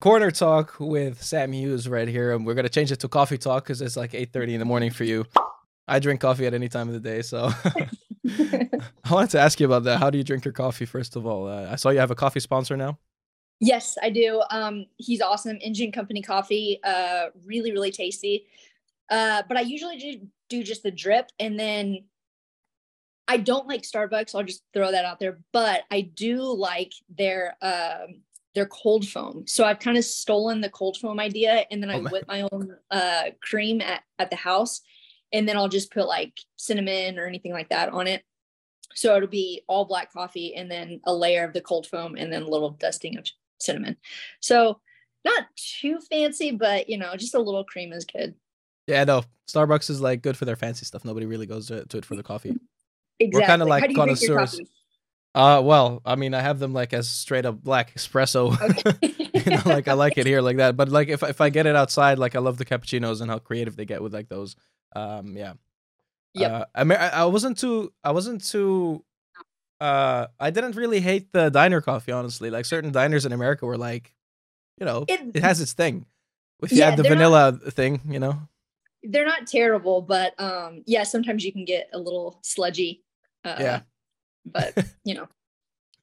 corner talk with Sam Hughes right here, and we're gonna change it to coffee talk because it's like eight thirty in the morning for you. I drink coffee at any time of the day, so I wanted to ask you about that. How do you drink your coffee? First of all, uh, I saw you have a coffee sponsor now. Yes, I do. Um, he's awesome. Engine Company coffee, uh, really, really tasty. Uh, but I usually do, do just the drip, and then I don't like Starbucks. I'll just throw that out there. But I do like their um, their cold foam. So I've kind of stolen the cold foam idea, and then I oh, whip my own uh, cream at at the house, and then I'll just put like cinnamon or anything like that on it. So it'll be all black coffee, and then a layer of the cold foam, and then a little dusting of cinnamon. So not too fancy, but you know, just a little cream is good. Yeah, no. Starbucks is like good for their fancy stuff. Nobody really goes to, to it for the coffee. Exactly. We're kind of like connoisseurs. Uh, well, I mean, I have them like as straight up black espresso. Okay. you know, like I like it here like that. But like if if I get it outside, like I love the cappuccinos and how creative they get with like those. Um, yeah. Yeah. Uh, I mean, I, wasn't too. I wasn't too. Uh, I didn't really hate the diner coffee, honestly. Like certain diners in America were like, you know, it, it has its thing. If you yeah, the vanilla not, thing, you know. They're not terrible, but um, yeah, sometimes you can get a little sludgy. Uh, yeah but you know.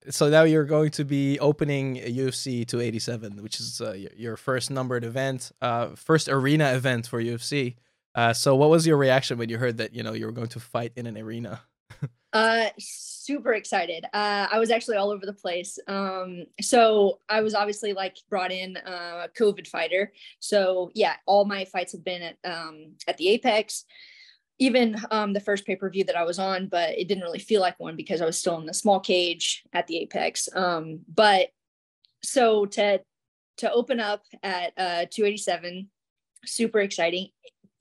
So now you're going to be opening UFC 287, which is uh, your first numbered event, uh, first arena event for UFC. Uh, so what was your reaction when you heard that you know you were going to fight in an arena? uh, super excited. Uh, I was actually all over the place. Um, so I was obviously like brought in uh, a COVID fighter. So yeah, all my fights have been at um, at the Apex even um, the first pay per view that I was on, but it didn't really feel like one because I was still in the small cage at the Apex. Um, but so to to open up at uh, 287, super exciting.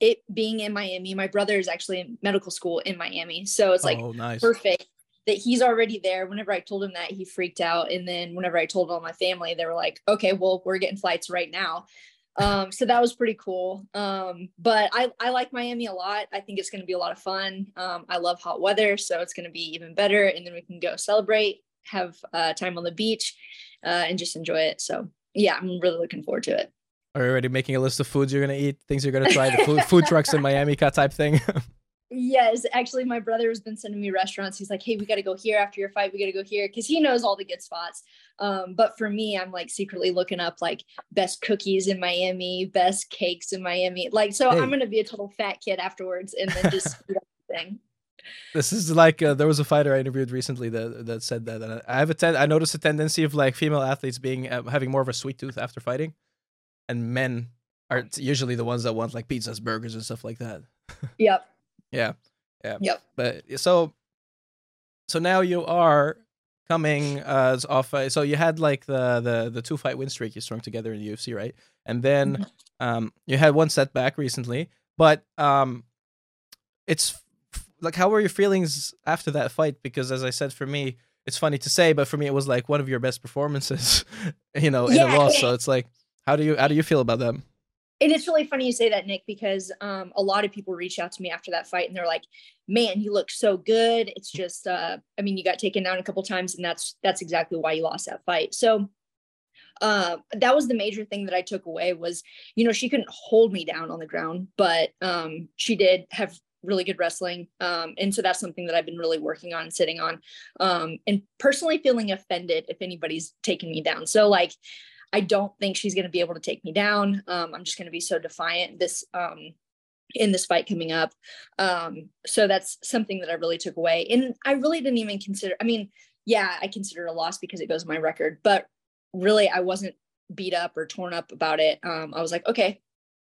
It being in Miami, my brother is actually in medical school in Miami, so it's like oh, nice. perfect that he's already there. Whenever I told him that, he freaked out, and then whenever I told all my family, they were like, "Okay, well, we're getting flights right now." Um, so that was pretty cool. Um, but I, I like Miami a lot. I think it's going to be a lot of fun. Um, I love hot weather, so it's going to be even better. And then we can go celebrate, have uh, time on the beach, uh, and just enjoy it. So yeah, I'm really looking forward to it. Are you already making a list of foods you're going to eat, things you're going to try, the food, food trucks in Miami type thing? Yes, actually, my brother has been sending me restaurants. He's like, "Hey, we got to go here after your fight. We got to go here," because he knows all the good spots. Um, but for me, I'm like secretly looking up like best cookies in Miami, best cakes in Miami. Like, so hey. I'm gonna be a total fat kid afterwards, and then just thing. This is like uh, there was a fighter I interviewed recently that that said that, and I have a ten- I noticed a tendency of like female athletes being uh, having more of a sweet tooth after fighting, and men are usually the ones that want like pizzas, burgers, and stuff like that. Yep. Yeah. Yeah. Yep. But so so now you are coming uh off uh, so you had like the the the two fight win streak you strung together in the UFC, right? And then mm-hmm. um you had one setback recently, but um it's like how were your feelings after that fight because as I said for me it's funny to say but for me it was like one of your best performances, you know, in yeah. a loss. So it's like how do you how do you feel about that? And it's really funny you say that nick because um, a lot of people reach out to me after that fight and they're like man you look so good. It's just uh, i mean you got taken down a couple times and that's that's exactly why you lost that fight. So uh, that was the major thing that i took away was you know she couldn't hold me down on the ground but um, she did have really good wrestling um, and so that's something that i've been really working on sitting on um, and personally feeling offended if anybody's taking me down. So like I don't think she's going to be able to take me down. Um, I'm just going to be so defiant this um, in this fight coming up. Um, so that's something that I really took away. And I really didn't even consider. I mean, yeah, I consider a loss because it goes my record, but really, I wasn't beat up or torn up about it. Um, I was like, okay,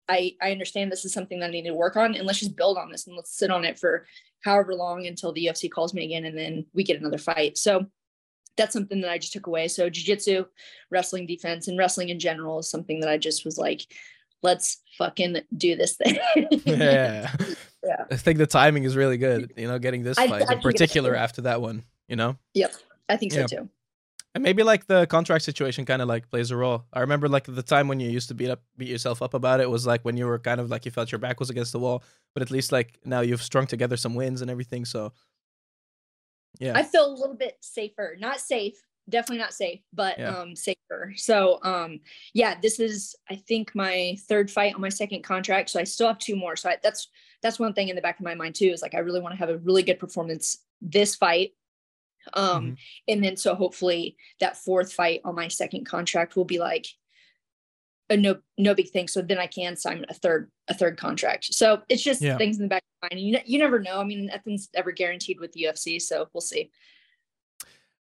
I I understand this is something that I need to work on, and let's just build on this and let's sit on it for however long until the UFC calls me again, and then we get another fight. So that's something that I just took away. So jujitsu, wrestling defense, and wrestling in general is something that I just was like, let's fucking do this thing. yeah. yeah. I think the timing is really good, you know, getting this fight I, I in particular after that one, you know? Yep. I think so yeah. too. And maybe like the contract situation kind of like plays a role. I remember like the time when you used to beat up beat yourself up about it was like when you were kind of like you felt your back was against the wall, but at least like now you've strung together some wins and everything. So yeah. I feel a little bit safer. Not safe, definitely not safe, but yeah. um safer. So um yeah, this is I think my third fight on my second contract. So I still have two more. So I, that's that's one thing in the back of my mind too, is like I really want to have a really good performance this fight. Um mm-hmm. and then so hopefully that fourth fight on my second contract will be like a no no big thing. So then I can sign a third a third contract. So it's just yeah. things in the back of my mind. You you never know. I mean, nothing's ever guaranteed with UFC, so we'll see.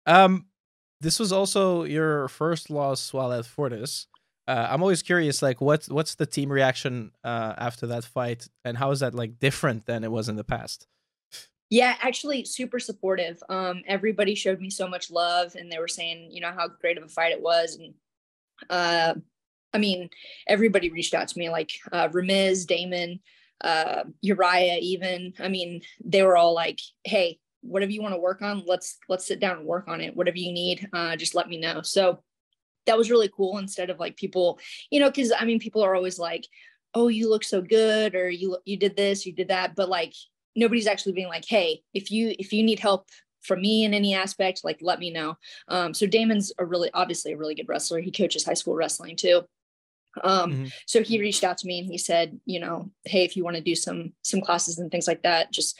Um, this was also your first loss while at Fortis. Uh, I'm always curious, like, what's what's the team reaction uh, after that fight, and how is that like different than it was in the past? Yeah, actually, super supportive. Um, everybody showed me so much love, and they were saying, you know, how great of a fight it was, and uh, I mean, everybody reached out to me, like uh, Ramiz, Damon, uh, Uriah, even. I mean, they were all like, "Hey, whatever you want to work on, let's let's sit down and work on it. Whatever you need, uh, just let me know." So that was really cool. Instead of like people, you know, because I mean, people are always like, "Oh, you look so good," or "You you did this, you did that," but like nobody's actually being like, "Hey, if you if you need help from me in any aspect, like let me know. Um, so Damon's a really obviously a really good wrestler. He coaches high school wrestling too. Um, mm-hmm. so he reached out to me and he said, you know, hey, if you want to do some some classes and things like that, just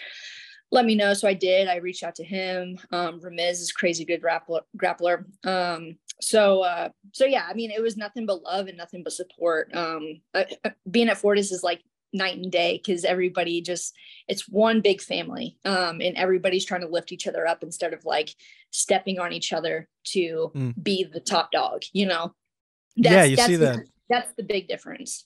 let me know. So I did. I reached out to him. Um, Ramiz is crazy good grappler. grappler. Um, so uh, so yeah, I mean, it was nothing but love and nothing but support. Um, uh, being at Fortis is like night and day because everybody just it's one big family um, and everybody's trying to lift each other up instead of like stepping on each other to mm. be the top dog you know that's, yeah you see that that's the big difference.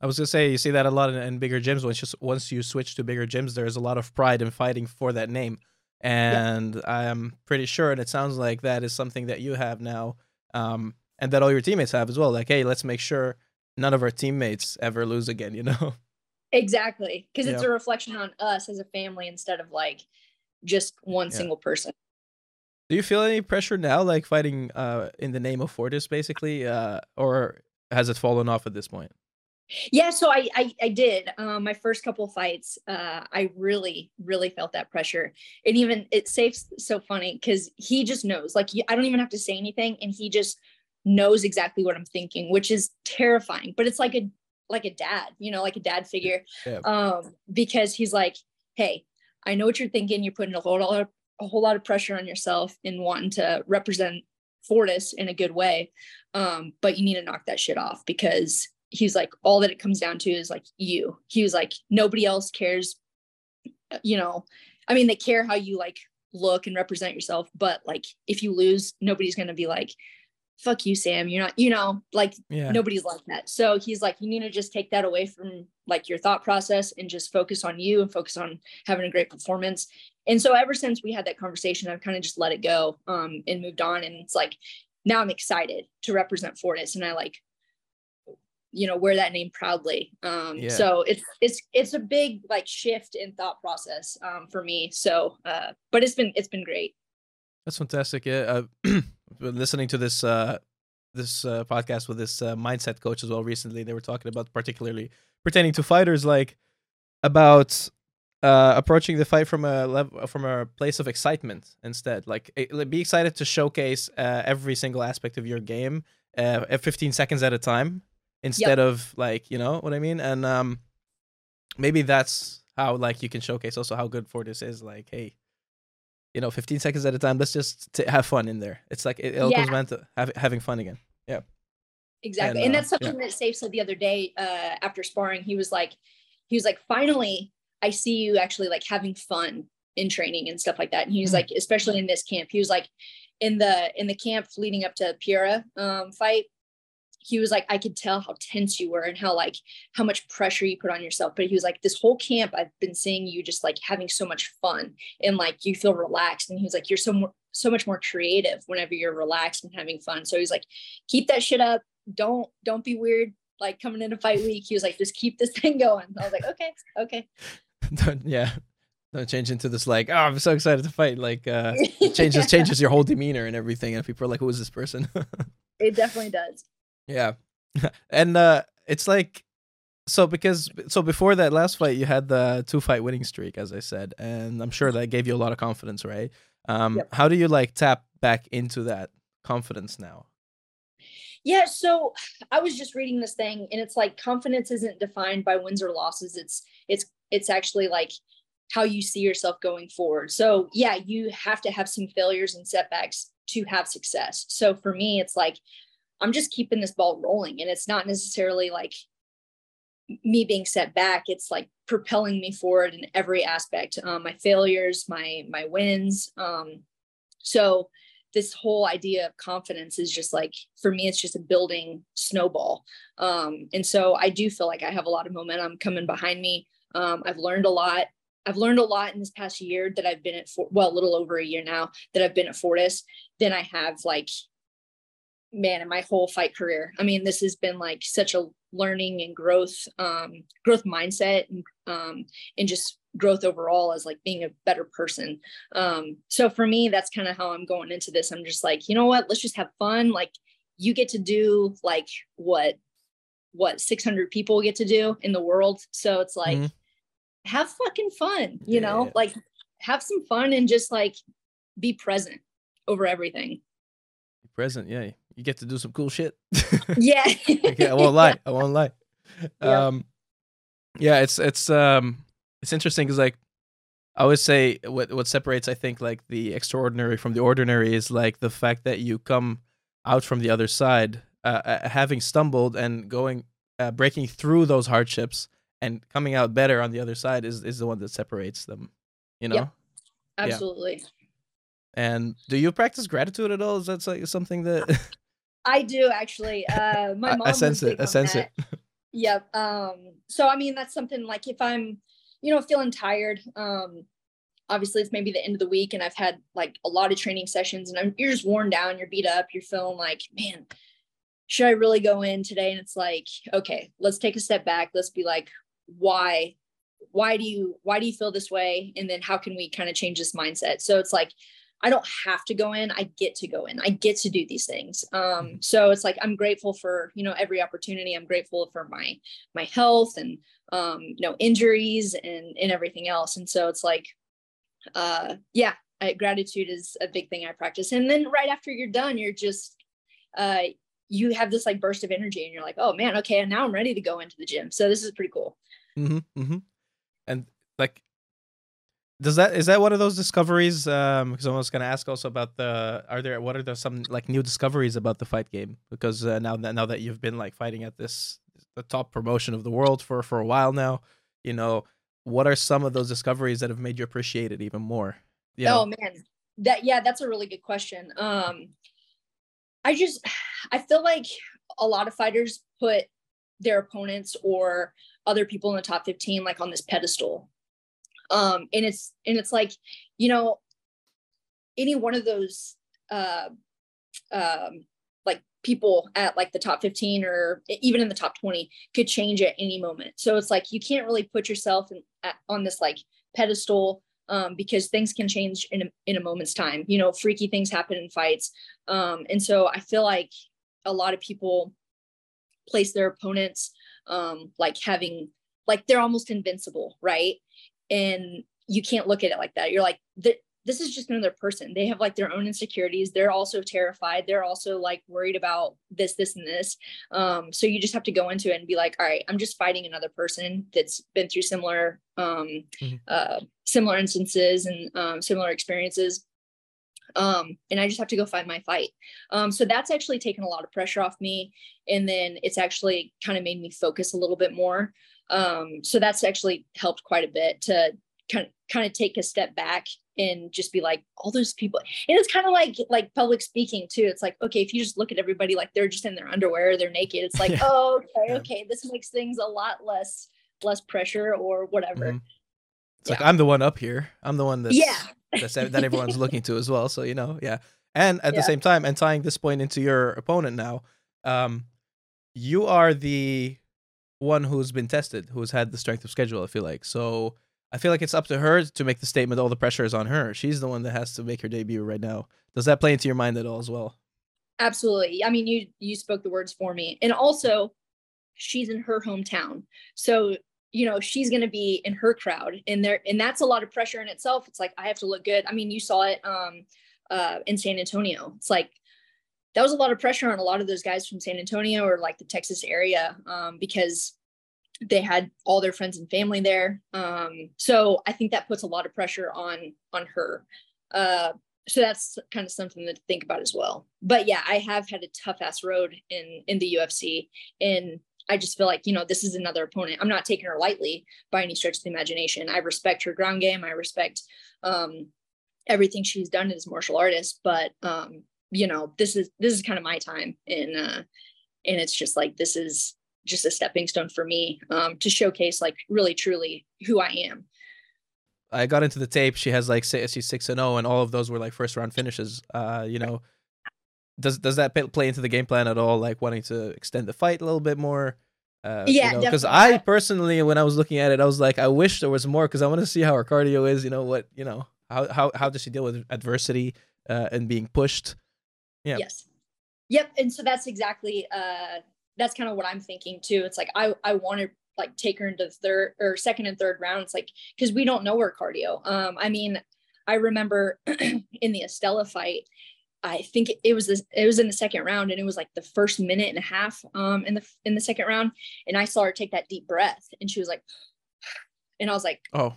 I was gonna say you see that a lot in, in bigger gyms. Once just once you switch to bigger gyms, there's a lot of pride in fighting for that name, and yeah. I'm pretty sure, and it sounds like that is something that you have now, um, and that all your teammates have as well. Like, hey, let's make sure none of our teammates ever lose again. You know? Exactly, because yeah. it's a reflection on us as a family instead of like just one yeah. single person. Do you feel any pressure now, like fighting uh, in the name of Fortis, basically, uh, or has it fallen off at this point? Yeah, so I I, I did. Um, my first couple fights, uh, I really really felt that pressure, and even it's safe. So funny because he just knows. Like I don't even have to say anything, and he just knows exactly what I'm thinking, which is terrifying. But it's like a like a dad, you know, like a dad figure, yeah. um, because he's like, hey, I know what you're thinking. You're putting a whole lot of a whole lot of pressure on yourself in wanting to represent Fortis in a good way. Um, but you need to knock that shit off because he's like, all that it comes down to is like you. He was like, nobody else cares. You know, I mean, they care how you like look and represent yourself, but like if you lose, nobody's gonna be like, fuck you, Sam. You're not, you know, like yeah. nobody's like that. So he's like, you need to just take that away from like your thought process and just focus on you and focus on having a great performance. And so ever since we had that conversation, I've kind of just let it go um, and moved on. And it's like now I'm excited to represent Fortis, and I like you know wear that name proudly. Um, yeah. So it's it's it's a big like shift in thought process um, for me. So, uh, but it's been it's been great. That's fantastic. Yeah, uh, listening to this uh, this uh, podcast with this uh, mindset coach as well recently. They were talking about particularly pertaining to fighters, like about uh, approaching the fight from a level from a place of excitement instead. Like be excited to showcase uh, every single aspect of your game uh, at 15 seconds at a time instead yep. of like you know what I mean. And um, maybe that's how like you can showcase also how good Fortis is. Like hey, you know, 15 seconds at a time. Let's just t- have fun in there. It's like it, it all yeah. comes down to have, having fun again. Yeah. Exactly. And, and that's uh, something yeah. that Safe said the other day uh, after sparring. He was like, he was like, finally, I see you actually like having fun in training and stuff like that. And he was mm-hmm. like, especially in this camp, he was like, in the in the camp leading up to Piera um, fight, he was like, I could tell how tense you were and how like how much pressure you put on yourself. But he was like, this whole camp, I've been seeing you just like having so much fun and like you feel relaxed. And he was like, you're so more, so much more creative whenever you're relaxed and having fun. So he's like, keep that shit up. Don't don't be weird. Like coming into fight week, he was like, just keep this thing going. I was like, okay, okay. don't yeah don't change into this like oh i'm so excited to fight like uh it changes changes your whole demeanor and everything and people are like who is this person it definitely does yeah and uh it's like so because so before that last fight you had the two fight winning streak as i said and i'm sure that gave you a lot of confidence right um yep. how do you like tap back into that confidence now? Yeah, so I was just reading this thing and it's like confidence isn't defined by wins or losses. It's it's it's actually like how you see yourself going forward. So, yeah, you have to have some failures and setbacks to have success. So, for me, it's like I'm just keeping this ball rolling and it's not necessarily like me being set back it's like propelling me forward in every aspect um, my failures my my wins um, so this whole idea of confidence is just like for me it's just a building snowball um, and so i do feel like i have a lot of momentum coming behind me um, i've learned a lot i've learned a lot in this past year that i've been at for well a little over a year now that i've been at fortis than i have like man in my whole fight career i mean this has been like such a learning and growth um, growth mindset and um, and just growth overall as like being a better person. Um, so for me, that's kind of how I'm going into this. I'm just like, you know what, let's just have fun. Like you get to do like what what 600 people get to do in the world. So it's like mm-hmm. have fucking fun, you yeah. know, like have some fun and just like be present over everything. Present, yeah. You get to do some cool shit. yeah. okay, I won't lie. I won't lie. Yeah. Um yeah, it's it's um it's interesting because like I always say what what separates I think like the extraordinary from the ordinary is like the fact that you come out from the other side, uh, uh, having stumbled and going uh, breaking through those hardships and coming out better on the other side is is the one that separates them. You know. Yep. Absolutely. Yeah. And do you practice gratitude at all? Is that like something that I do actually. Uh, my mom. I, I sense it. I sense that. it. yep. Um. So I mean, that's something like if I'm you know, feeling tired. Um, obviously it's maybe the end of the week and I've had like a lot of training sessions and I'm, you're just worn down, you're beat up, you're feeling like, man, should I really go in today? And it's like, okay, let's take a step back. Let's be like, why, why do you, why do you feel this way? And then how can we kind of change this mindset? So it's like, I don't have to go in. I get to go in. I get to do these things. Um, mm-hmm. so it's like I'm grateful for you know every opportunity. I'm grateful for my my health and um, you know injuries and and everything else. And so it's like, uh, yeah, I, gratitude is a big thing I practice. And then right after you're done, you're just uh, you have this like burst of energy, and you're like, oh man, okay, and now I'm ready to go into the gym. So this is pretty cool. Mm-hmm, mm-hmm. And like does that is that one of those discoveries um because i was going to ask also about the are there what are there some like new discoveries about the fight game? Because uh, now that now that you've been like fighting at this the top promotion of the world for for a while now you know what are some of those discoveries that have made you appreciate it even more? Know? oh man. That yeah that's a really good question. Um i just i feel like a lot of fighters put their opponents or other people in the top 15 like on this pedestal um and it's and it's like you know any one of those uh um like people at like the top 15 or even in the top 20 could change at any moment. So it's like you can't really put yourself in, at, on this like pedestal um, because things can change in a, in a moment's time. You know freaky things happen in fights. Um, and so i feel like a lot of people place their opponents um, like having like they're almost invincible right and you can't look at it like that. You're like this is just another person. They have like their own insecurities. They're also terrified. They're also like worried about this this and this. Um, so you just have to go into it and be like all right i'm just fighting another person that's been through similar um, mm-hmm. uh, similar instances and um, similar experiences. Um, and I just have to go find my fight. Um, so that's actually taken a lot of pressure off me, and then it's actually kind of made me focus a little bit more. Um, so that's actually helped quite a bit to kind of kind of take a step back and just be like all those people and it's kind of like like public speaking too it's like okay if you just look at everybody like they're just in their underwear they're naked it's like yeah. oh okay yeah. okay this makes things a lot less less pressure or whatever mm-hmm. it's yeah. like i'm the one up here i'm the one that's yeah that's, that everyone's looking to as well so you know yeah and at the same time and tying this point into your opponent now um you are the one who's been tested, who's had the strength of schedule. I feel like so. I feel like it's up to her to make the statement. All the pressure is on her. She's the one that has to make her debut right now. Does that play into your mind at all as well? Absolutely. I mean, you you spoke the words for me, and also, she's in her hometown, so you know she's going to be in her crowd, and there, and that's a lot of pressure in itself. It's like I have to look good. I mean, you saw it. Um, uh, in San Antonio. It's like that was a lot of pressure on a lot of those guys from San Antonio or like the Texas area um, because they had all their friends and family there. Um, so I think that puts a lot of pressure on on her. Uh, so that's kind of something to think about as well. But yeah, I have had a tough ass road in in the UFC, and I just feel like you know this is another opponent. I'm not taking her lightly by any stretch of the imagination. I respect her ground game. I respect um, everything she's done as a martial artist, but um, you know this is this is kind of my time and uh and it's just like this is just a stepping stone for me um to showcase like really truly who i am i got into the tape she has like she's 6 and 0 and all of those were like first round finishes uh you know does does that play into the game plan at all like wanting to extend the fight a little bit more uh, yeah, because you know, I personally, when I was looking at it, I was like, I wish there was more because I want to see how her cardio is. You know what? You know how how how does she deal with adversity uh, and being pushed? Yeah. Yes. Yep. And so that's exactly uh that's kind of what I'm thinking too. It's like I I want to like take her into third or second and third rounds, like because we don't know her cardio. Um, I mean, I remember in the Istela fight, I think it was this, it was in the second round, and it was like the first minute and a half um in the in the second round, and I saw her take that deep breath, and she was like, and I was like, oh,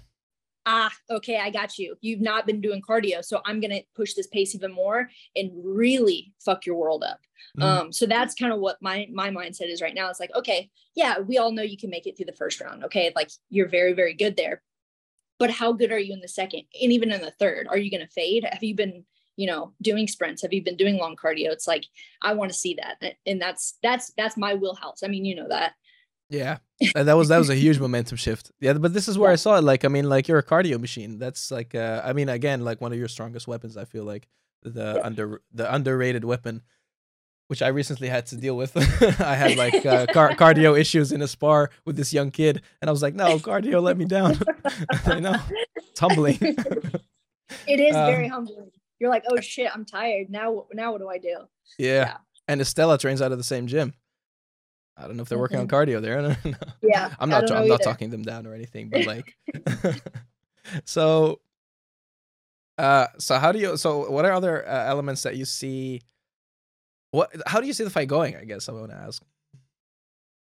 ah, okay, I got you. You've not been doing cardio. So I'm going to push this pace even more and really fuck your world up. Mm. Um, so that's kind of what my, my mindset is right now. It's like, okay, yeah, we all know you can make it through the first round. Okay. Like you're very, very good there, but how good are you in the second and even in the third? Are you going to fade? Have you been, you know, doing sprints? Have you been doing long cardio? It's like, I want to see that. And that's, that's, that's my wheelhouse. I mean, you know that. Yeah, that was that was a huge momentum shift. Yeah, but this is where yeah. I saw it. Like, I mean, like you're a cardio machine. That's like, uh, I mean, again, like one of your strongest weapons. I feel like the yeah. under the underrated weapon, which I recently had to deal with. I had like uh, car- cardio issues in a spar with this young kid, and I was like, no, cardio let me down. you know, it's humbling. it is um, very humbling. You're like, oh shit, I'm tired. Now, now what do I do? Yeah. yeah. And Istela trains out of the same gym. I don't know if they're working on cardio there. yeah, I'm not. I'm not talking them down or anything, but like, so, uh, so how do you? So, what are other uh, elements that you see? What? How do you see the fight going? I guess I want to ask.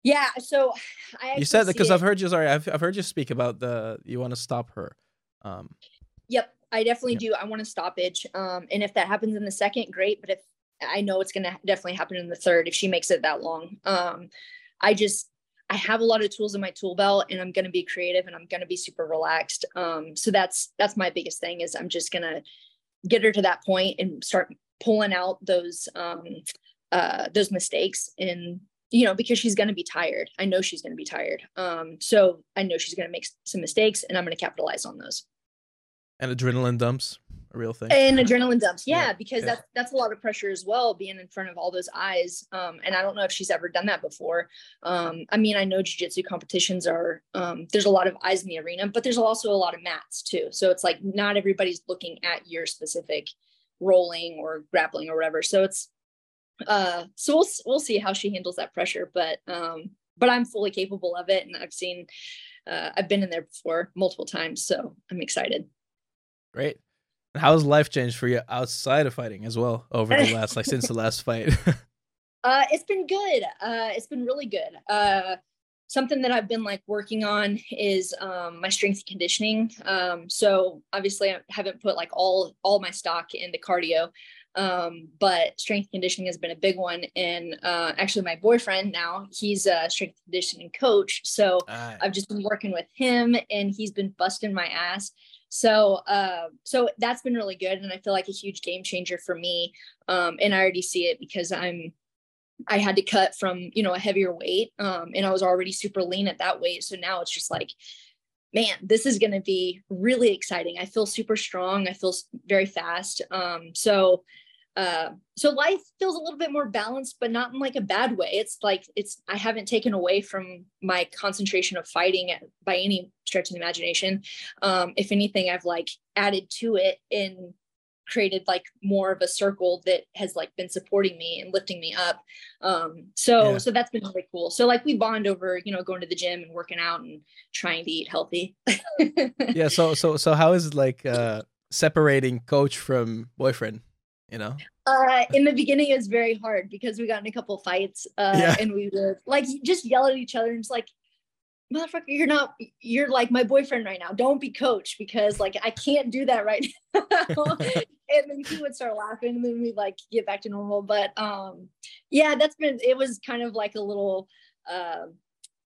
Yeah. So, I you said that because I've heard you. Sorry, I've I've heard you speak about the you want to stop her. Um. Yep, I definitely do. I want to stoppage. Um, and if that happens in the second, great. But if I know it's going to definitely happen in the third if she makes it that long. Um, I just, I have a lot of tools in my tool belt and I'm going to be creative and I'm going to be super relaxed. Um, so that's, that's my biggest thing is I'm just going to get her to that point and start pulling out those, um, uh, those mistakes and, you know, because she's going to be tired. I know she's going to be tired. Um, so I know she's going to make some mistakes and I'm going to capitalize on those. And adrenaline dumps a real thing. And adrenaline dumps, yeah, yeah. because yeah. that's that's a lot of pressure as well, being in front of all those eyes. Um, and I don't know if she's ever done that before. Um, I mean, I know jujitsu competitions are um, there's a lot of eyes in the arena, but there's also a lot of mats too. So it's like not everybody's looking at your specific rolling or grappling or whatever. So it's uh, so we'll we'll see how she handles that pressure, but um, but I'm fully capable of it, and I've seen. Uh, I've been in there before multiple times, so I'm excited. Great. How's life changed for you outside of fighting as well over the last like since the last fight? uh, it's been good. Uh, it's been really good. Uh, something that I've been like working on is um, my strength and conditioning. Um, so obviously I haven't put like all all my stock into cardio, um, but strength conditioning has been a big one. And uh, actually, my boyfriend now he's a strength conditioning coach, so I've just been working with him, and he's been busting my ass so, uh, so that's been really good, and I feel like a huge game changer for me. Um, and I already see it because I'm, I had to cut from you know a heavier weight, um, and I was already super lean at that weight. So now it's just like, man, this is going to be really exciting. I feel super strong. I feel very fast. Um, so uh, so life feels a little bit more balanced but not in like a bad way. It's like it's i haven't taken away from my concentration of fighting by any stretch of the imagination. Um, if anything i've like added to it and created like more of a circle that has like been supporting me and lifting me up. Um so yeah. so that's been really cool. So like we bond over you know going to the gym and working out and trying to eat healthy. Yeah so so so how is like uh separating coach from boyfriend You know. Uh, in the beginning, it was very hard because we got in a couple fights, uh, yeah. and we would like just yell at each other and it's like, motherfucker, you're not, you're like my boyfriend right now. Don't be coach because like I can't do that right now. and then he would start laughing and then we'd like get back to normal. But um, yeah, that's been, it was kind of like a little, uh,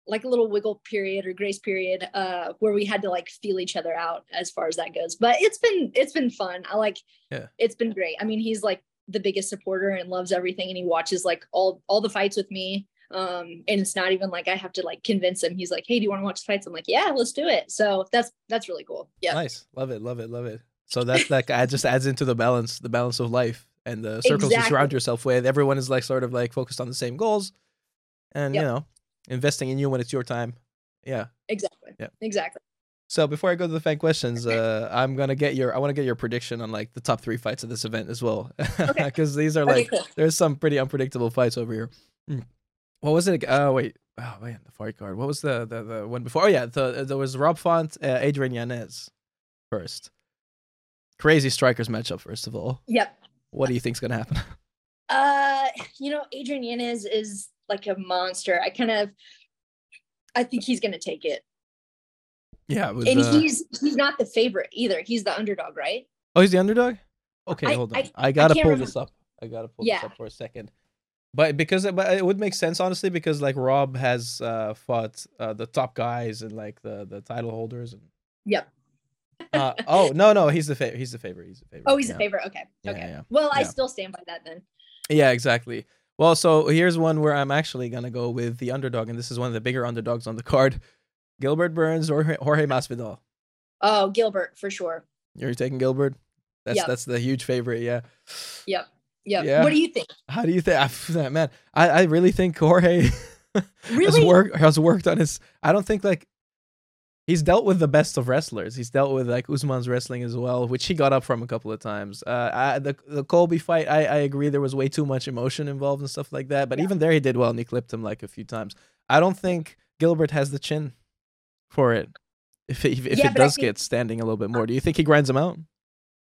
like a little wiggle period or grace period uh where we had to like feel each other out as far as that goes. But it's been it's been fun. I like yeah. it's been great. I mean he's like the biggest supporter and loves everything and he watches like all all the fights with me. Um and it's not even like i have to like convince him. He's like hey do you want to watch the fights? I'm like yeah let's do it. So that's that's really cool. Yeah. Nice. Love it love it love it. So that like it just adds into the balance the balance of life and the circles exactly. you surround yourself with. Everyone is like sort of like focused on the same goals. And yep. you know investing in you when it's your time yeah exactly yeah exactly so before I go to the fan questions, uh, I'm gonna get your I want to get your prediction on like the top three fights of this event as well, because okay. these are like okay, cool. there's some pretty unpredictable fights over here. Mm. What was it? Oh wait, oh man, the fight card. What was the the, the one before? Oh yeah, the, there was Rob Font, uh, Adrian Yanez first. Crazy strikers matchup first of all. Yep. What do you think's gonna happen? Uh, you know, Adrian Yanez is like a monster. I kind of, I think he's gonna take it. Yeah, was, and uh... he's he's not the favorite either. He's the underdog, right? Oh, he's the underdog. Okay, I, hold on. I, I gotta I pull remember. this up. I gotta pull yeah. this up for a second but because but it would make sense honestly because like Rob has uh fought uh, the top guys and like the the title holders and yep. uh, oh no no he's the favorite he's the favorite he's the favorite oh he's yeah. the favorite okay yeah, okay yeah, well I still stand by that then yeah exactly well so here's one where I'm actually gonna go with the underdog and this is one of the bigger underdogs on the card Gilbert Burns or Jorge Masvidal oh Gilbert for sure you're taking Gilbert that's yep. that's the huge favorite yeah yep Yep. Yeah. What do you think? How do you think? Man, I, I really think Jorge really? has, worked, has worked on his. I don't think like he's dealt with the best of wrestlers. He's dealt with like Usman's wrestling as well, which he got up from a couple of times. Uh, I, the the Colby fight, I, I agree there was way too much emotion involved and stuff like that. But yeah. even there, he did well and he clipped him like a few times. I don't think Gilbert has the chin for it. If it, if, yeah, it does think, get standing a little bit more, do you think he grinds him out?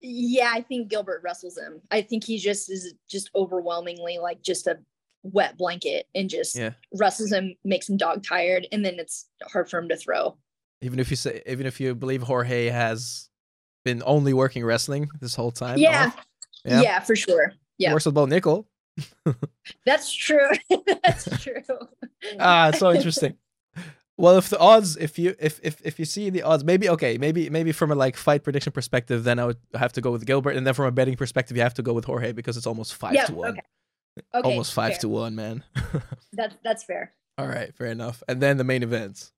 Yeah, I think Gilbert wrestles him. I think he just is just overwhelmingly like just a wet blanket and just yeah. wrestles him, makes him dog tired, and then it's hard for him to throw. Even if you say, even if you believe Jorge has been only working wrestling this whole time. Yeah, yeah, yeah, for sure. Yeah, he works with Bo Nickal. That's true. That's true. ah, it's so interesting. Well, if the odds, if you if if if you see the odds, maybe okay, maybe maybe from a like fight prediction perspective, then I would have to go with Gilbert, and then from a betting perspective, you have to go with Jorge because it's almost five yeah, to one. Okay. okay almost five fair. to one, man. that's that's fair. All right, fair enough. And then the main events: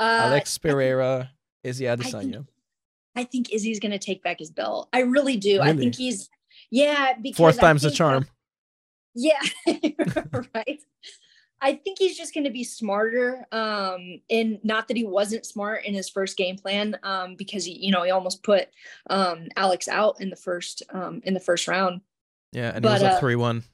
uh, Alex Pereira, Izzy Adesanya. I think, I think Izzy's gonna take back his belt. I really do. Really? I think he's yeah. Because Fourth time's the charm. yeah, right. I think he's just going to be smarter. Um, and not that he wasn't smart in his first game plan, um, because he, you know, he almost put um, Alex out in the first um, in the first round. Yeah, and but, he was up uh, three one.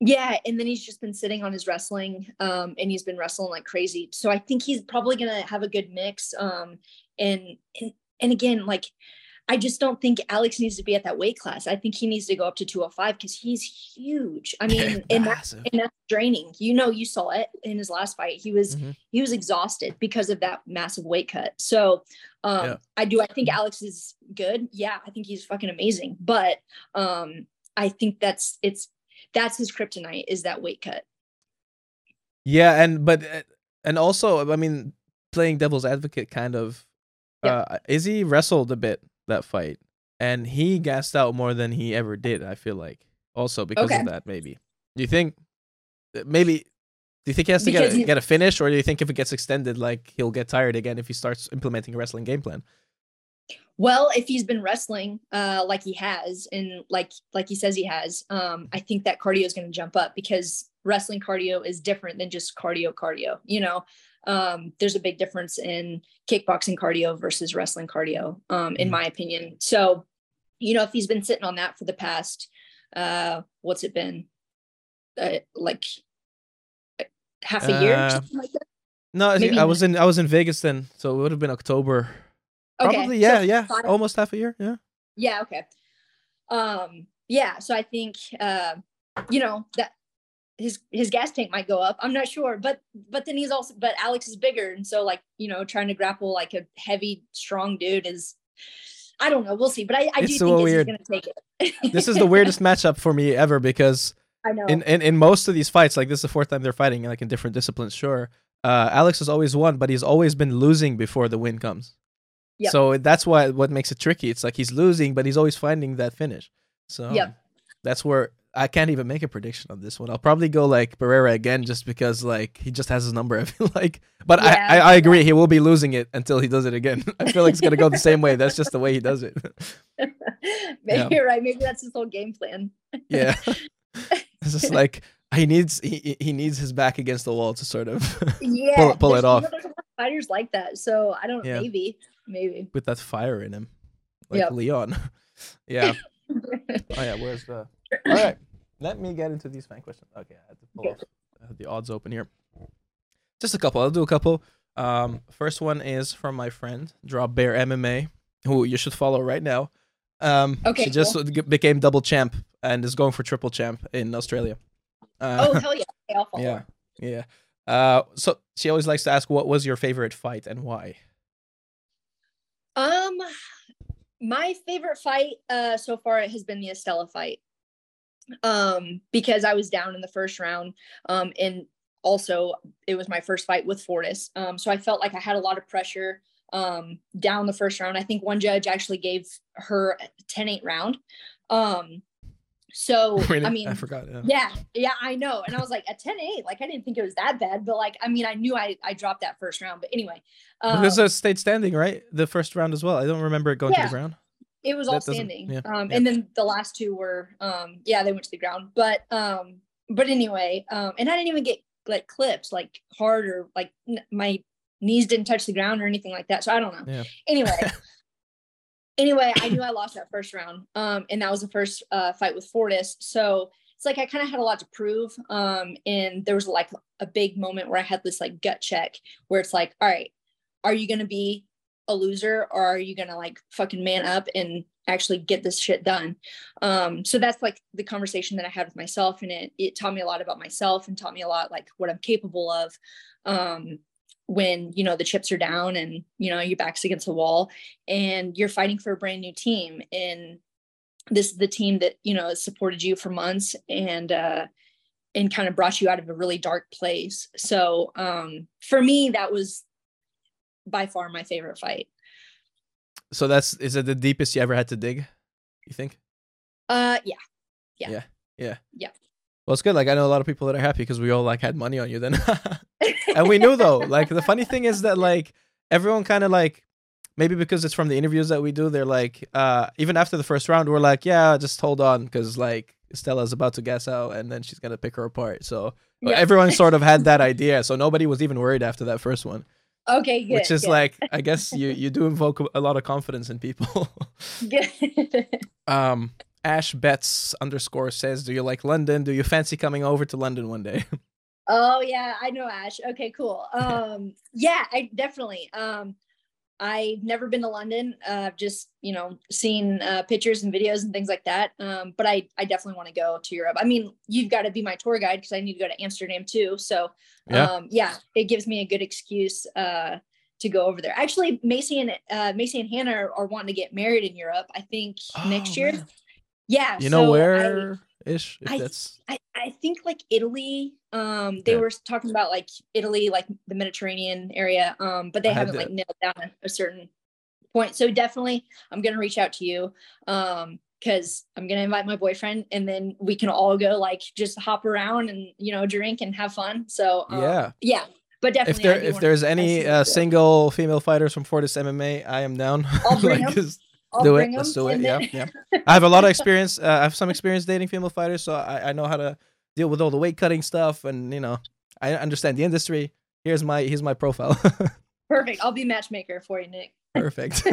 Yeah, and then he's just been sitting on his wrestling, um, and he's been wrestling like crazy. So I think he's probably gonna have a good mix. Um, and and and again, like I just don't think Alex needs to be at that weight class. I think he needs to go up to 205 because he's huge. I mean, and that's and that's draining. You know, you saw it in his last fight. He was mm-hmm. he was exhausted because of that massive weight cut. So um yeah. I do I think Alex is good. Yeah, I think he's fucking amazing. But um I think that's it's that's his kryptonite is that weight cut. Yeah, and but uh, and also I mean playing devil's advocate kind of yeah. uh Izzy wrestled a bit that fight, and he gassed out more than he ever did. I feel like also because okay. of that. Maybe do you think uh, maybe do you think he has to get a, get a finish, or do you think if it gets extended, like he'll get tired again if he starts implementing a wrestling game plan? Well, if he's been wrestling uh, like he has, and like like he says he has, um, I think that cardio is going to jump up because wrestling cardio is different than just cardio cardio. You know, um, there's a big difference in kickboxing cardio versus wrestling cardio, um, in mm-hmm. my opinion. So, you know, if he's been sitting on that for the past, uh, what's it been, uh, like half a year, uh, like No, Maybe I was in I was in Vegas then, so it would have been October. Okay, Probably, yeah, so yeah, five, almost half a year, yeah. Yeah, okay. Um, yeah, so I think uh, you know that his his gas tank might go up. I'm not sure, but but then he's also but Alex is bigger, and so like you know trying to grapple like a heavy, strong dude is. I don't know. We'll see, but I, I do so think weird. going to take it. this is the weirdest matchup for me ever because I know in, in in most of these fights, like this is the fourth time they're fighting, like in different disciplines. Sure, uh, Alex has always won, but he's always been losing before the win comes. Yep. So that's why what makes it tricky. It's like he's losing, but he's always finding that finish. So yep. that's where I can't even make a prediction on this one. I'll probably go like Pereira again, just because like he just has his number. I feel like, but yeah, I, I, I agree he will be losing it until he does it again. I feel like it's gonna go the same way. That's just the way he does it. Maybe yeah. you're right. Maybe that's his whole game plan. yeah, it's just like he needs he he needs his back against the wall to sort of yeah pull, pull it off. fighters like that, so I don't yeah. maybe maybe with that fire in him, like yep. Leon. yeah. oh yeah, where's the all right, let me get into these fan questions. Okay, I had to pull off the odds open here. Just a couple. I'll do a couple. Um, first one is from my friend Drop Bear MMA, who you should follow right now. Um, okay, she just cool. became double champ and is going for triple champ in Australia. Uh, oh hell yeah! Okay, yeah, yeah. Uh, so she always likes to ask, "What was your favorite fight and why?" Um, my favorite fight uh so far has been the Istela fight um, because I was down in the first round. Um, and also, it was my first fight with Fortis. Um, so I felt like I had a lot of pressure um, down the first round. I think one judge actually gave her 10 8 round. Um, so really? I mean, I forgot. Yeah. yeah. yeah, I know. And I was like at 10 8, like I didn't think it was that bad, but like I mean, I knew I I dropped that first round. But anyway, um, because it stayed standing, right? The first round as well. I don't remember it going yeah. to the ground. It was all standing. Yeah, um, and then the last two were, um, yeah, they went to the ground. But, um, but anyway, um, and I didn't even get like clips like hard or like n- my knees didn't touch the ground or anything like that. So I don't know. Anyway, anyway, I knew I lost that first round. Um, and that was the first uh, fight with Fortis. So it's like I kind of had a lot to prove. Um, and there was like a big moment where I had this like gut check where it's like, all right, are you going to be a loser or are you gonna like fucking man up and actually get this shit done um so that's like the conversation that i had with myself and it it taught me a lot about myself and taught me a lot like what i'm capable of um when you know the chips are down and you know your back's against the wall and you're fighting for a brand new team and this is the team that you know has supported you for months and uh and kind of brought you out of a really dark place so um for me that was by far my favorite fight. So that's is it the deepest you ever had to dig? You think? Uh, yeah, yeah, yeah, yeah. yeah. Well, it's good. Like I know a lot of people that are happy because we all like had money on you then, and we knew though. Like the funny thing is that like everyone kind of like maybe because it's from the interviews that we do, they're like uh even after the first round, we're like, yeah, just hold on because like Stella's about to gas out and then she's gonna pick her apart. So yeah. everyone sort of had that idea, so nobody was even worried after that first one. Okay, good, Which is good. like, I guess you you do invoke a lot of confidence in people. um, Ash Betts underscore says, "Do you like London? Do you fancy coming over to London one day?" oh yeah, I know Ash. Okay, cool. Um, yeah, I definitely. Um, I've never been to London. Uh, I've just, you know, seen uh, pictures and videos and things like that. Um, but I, I definitely want to go to Europe. I mean, you've got to be my tour guide because I need to go to Amsterdam too. So, yeah, um, yeah it gives me a good excuse uh, to go over there. Actually, Macy and uh, Macy and Hannah are, are wanting to get married in Europe. I think oh, next year. Man. Yeah. You know so where? Ish. I, that's I, I think like Italy. Um, they yeah. were talking about like Italy, like the Mediterranean area. Um, but they I haven't like nailed down a, a, certain point. So definitely, I'm gonna reach out to you. Um, because I'm gonna invite my boyfriend, and then we can all go like just hop around and you know drink and have fun. So um, yeah, yeah. But definitely, if there if there's any uh, single female fighters from Fortis MMA, I am down. I'll bring like, them. I'll do it. Let's do it. Yeah, yeah. I have a lot of experience. Uh, I have some experience dating female fighters, so I, I know how to deal with all the weight cutting stuff, and you know, I understand the industry. Here's my here's my profile. Perfect. I'll be matchmaker for you, Nick. Perfect.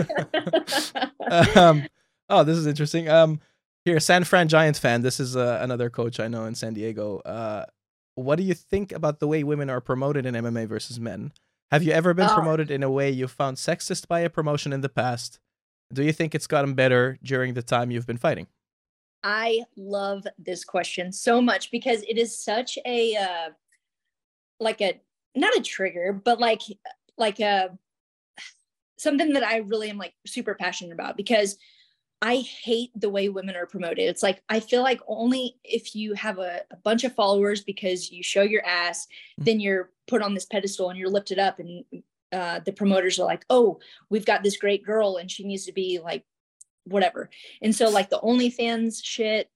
um, oh, this is interesting. Um, here, San Fran Giant fan. This is uh, another coach I know in San Diego. Uh, what do you think about the way women are promoted in MMA versus men? Have you ever been oh. promoted in a way you found sexist by a promotion in the past? Do you think it's gotten better during the time you've been fighting? I love this question so much because it is such a uh, like a not a trigger, but like like a something that I really am like super passionate about because I hate the way women are promoted. It's like I feel like only if you have a, a bunch of followers because you show your ass, mm-hmm. then you're put on this pedestal and you're lifted up and uh, the promoters are like, oh, we've got this great girl and she needs to be like whatever. And so like the OnlyFans shit,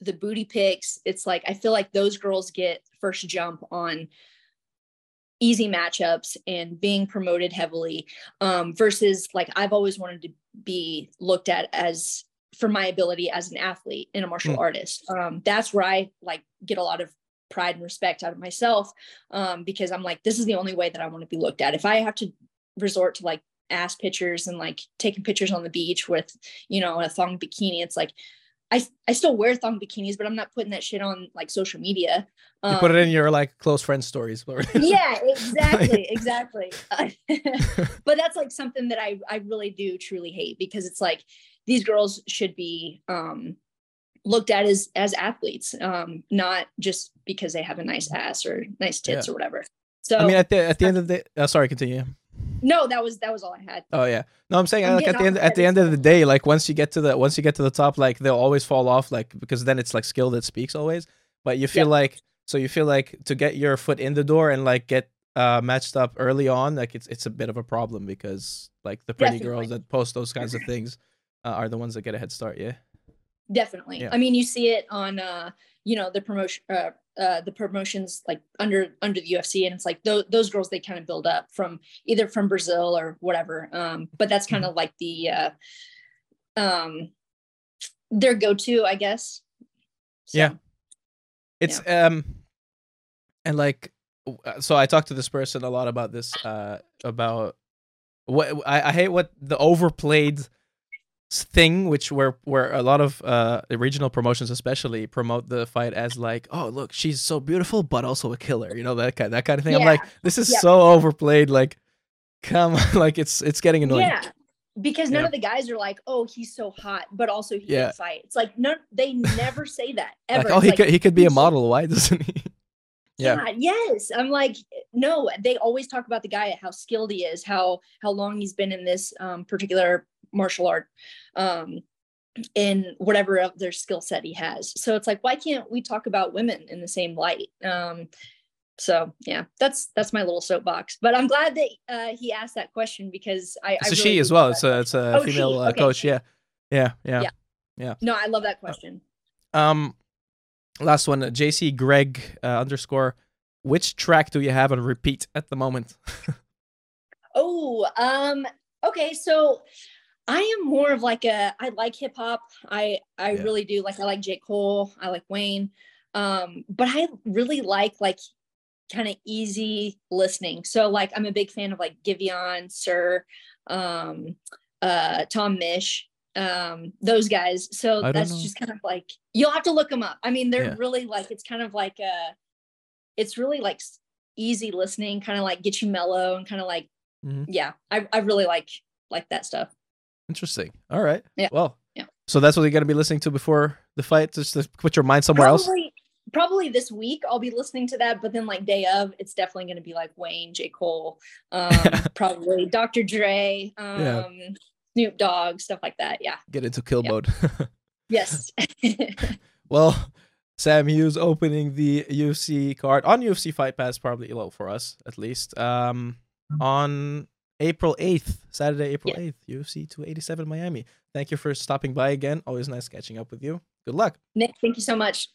the booty pics, it's like I feel like those girls get first jump on easy matchups and being promoted heavily um, versus like I've always wanted to be looked at as for my ability as an athlete and a martial mm. artist. Um, that's where I like get a lot of pride and respect out of myself um, because I'm like, this is the only way that I want to be looked at. If I have to resort to like ass pictures and like taking pictures on the beach with, you know, a thong bikini, it's like, I, I still wear thong bikinis, but I'm not putting that shit on like social media. Um, you put it in um, your like close friend stories. yeah, exactly, exactly. but that's like something that I I really do truly hate because it's like these girls should be um, looked at as as athletes, um, not just because they have a nice ass or nice tits yeah. or whatever. So I mean, at the at the end of the oh, sorry, continue. No, that was that was all I had. Oh yeah. No, I'm saying I'm like at the end at the end of the day, like once you get to the once you get to the top, like they'll always fall off, like because then it's like skill that speaks always. But you feel yeah. like so you feel like to get your foot in the door and like get uh matched up early on, like it's it's a bit of a problem because like the pretty Definitely. girls that post those kinds of things uh, are the ones that get a head start. Yeah. Definitely. Yeah. I mean, you see it on uh you know the promotion uh, uh, the promotions like under under the UFC, and it's like those those girls they kind of build up from either from Brazil or whatever. Um, but that's kind of mm-hmm. like the uh, um, their go to, I guess. So, yeah, it's yeah. um, and like uh, so I talked to this person a lot about this uh about what I, I hate what the overplayed thing which where where a lot of uh regional promotions especially promote the fight as like oh look she's so beautiful but also a killer you know that kind that kind of thing yeah. i'm like this is yeah. so overplayed like come on like it's it's getting annoying yeah because none yeah. of the guys are like oh he's so hot but also he yeah. can fight it's like no they never say that ever like, oh he like, could he could be a model why doesn't he yeah. God, yes i'm like no they always talk about the guy how skilled he is how how long he's been in this um, particular martial art um, in whatever other skill set he has. So it's like, why can't we talk about women in the same light? Um, so yeah, that's that's my little soapbox. But I'm glad that uh, he asked that question because I. It's I a really she as well. It's a it's a oh, female uh, coach. Yeah. yeah, yeah, yeah, yeah. No, I love that question. Um, last one, JC Greg uh, underscore. Which track do you have on repeat at the moment? oh, um, okay, so I am more of like a I like hip hop. I I yeah. really do like I like J. Cole, I like Wayne. Um, but I really like like kind of easy listening. So like I'm a big fan of like Giveon, Sir, um, uh, Tom Misch, um, those guys. So that's know. just kind of like you'll have to look them up. I mean, they're yeah. really like it's kind of like a it's really like easy listening, kind of like get you mellow and kind of like mm-hmm. yeah, I, I really like like that stuff. Interesting. All right. Yeah. Well. Yeah. So that's what you're gonna be listening to before the fight, just to put your mind somewhere probably, else. Probably this week I'll be listening to that, but then like day of, it's definitely gonna be like Wayne, J. Cole, um, probably Dr. Dre, um, yeah. Snoop Dogg, stuff like that. Yeah. Get into kill yeah. mode. yes. well, Sam Hughes opening the UFC card on UFC Fight Pass, probably low for us at least. Um, on April 8th, Saturday, April yeah. 8th, UFC 287 Miami. Thank you for stopping by again. Always nice catching up with you. Good luck. Nick, thank you so much.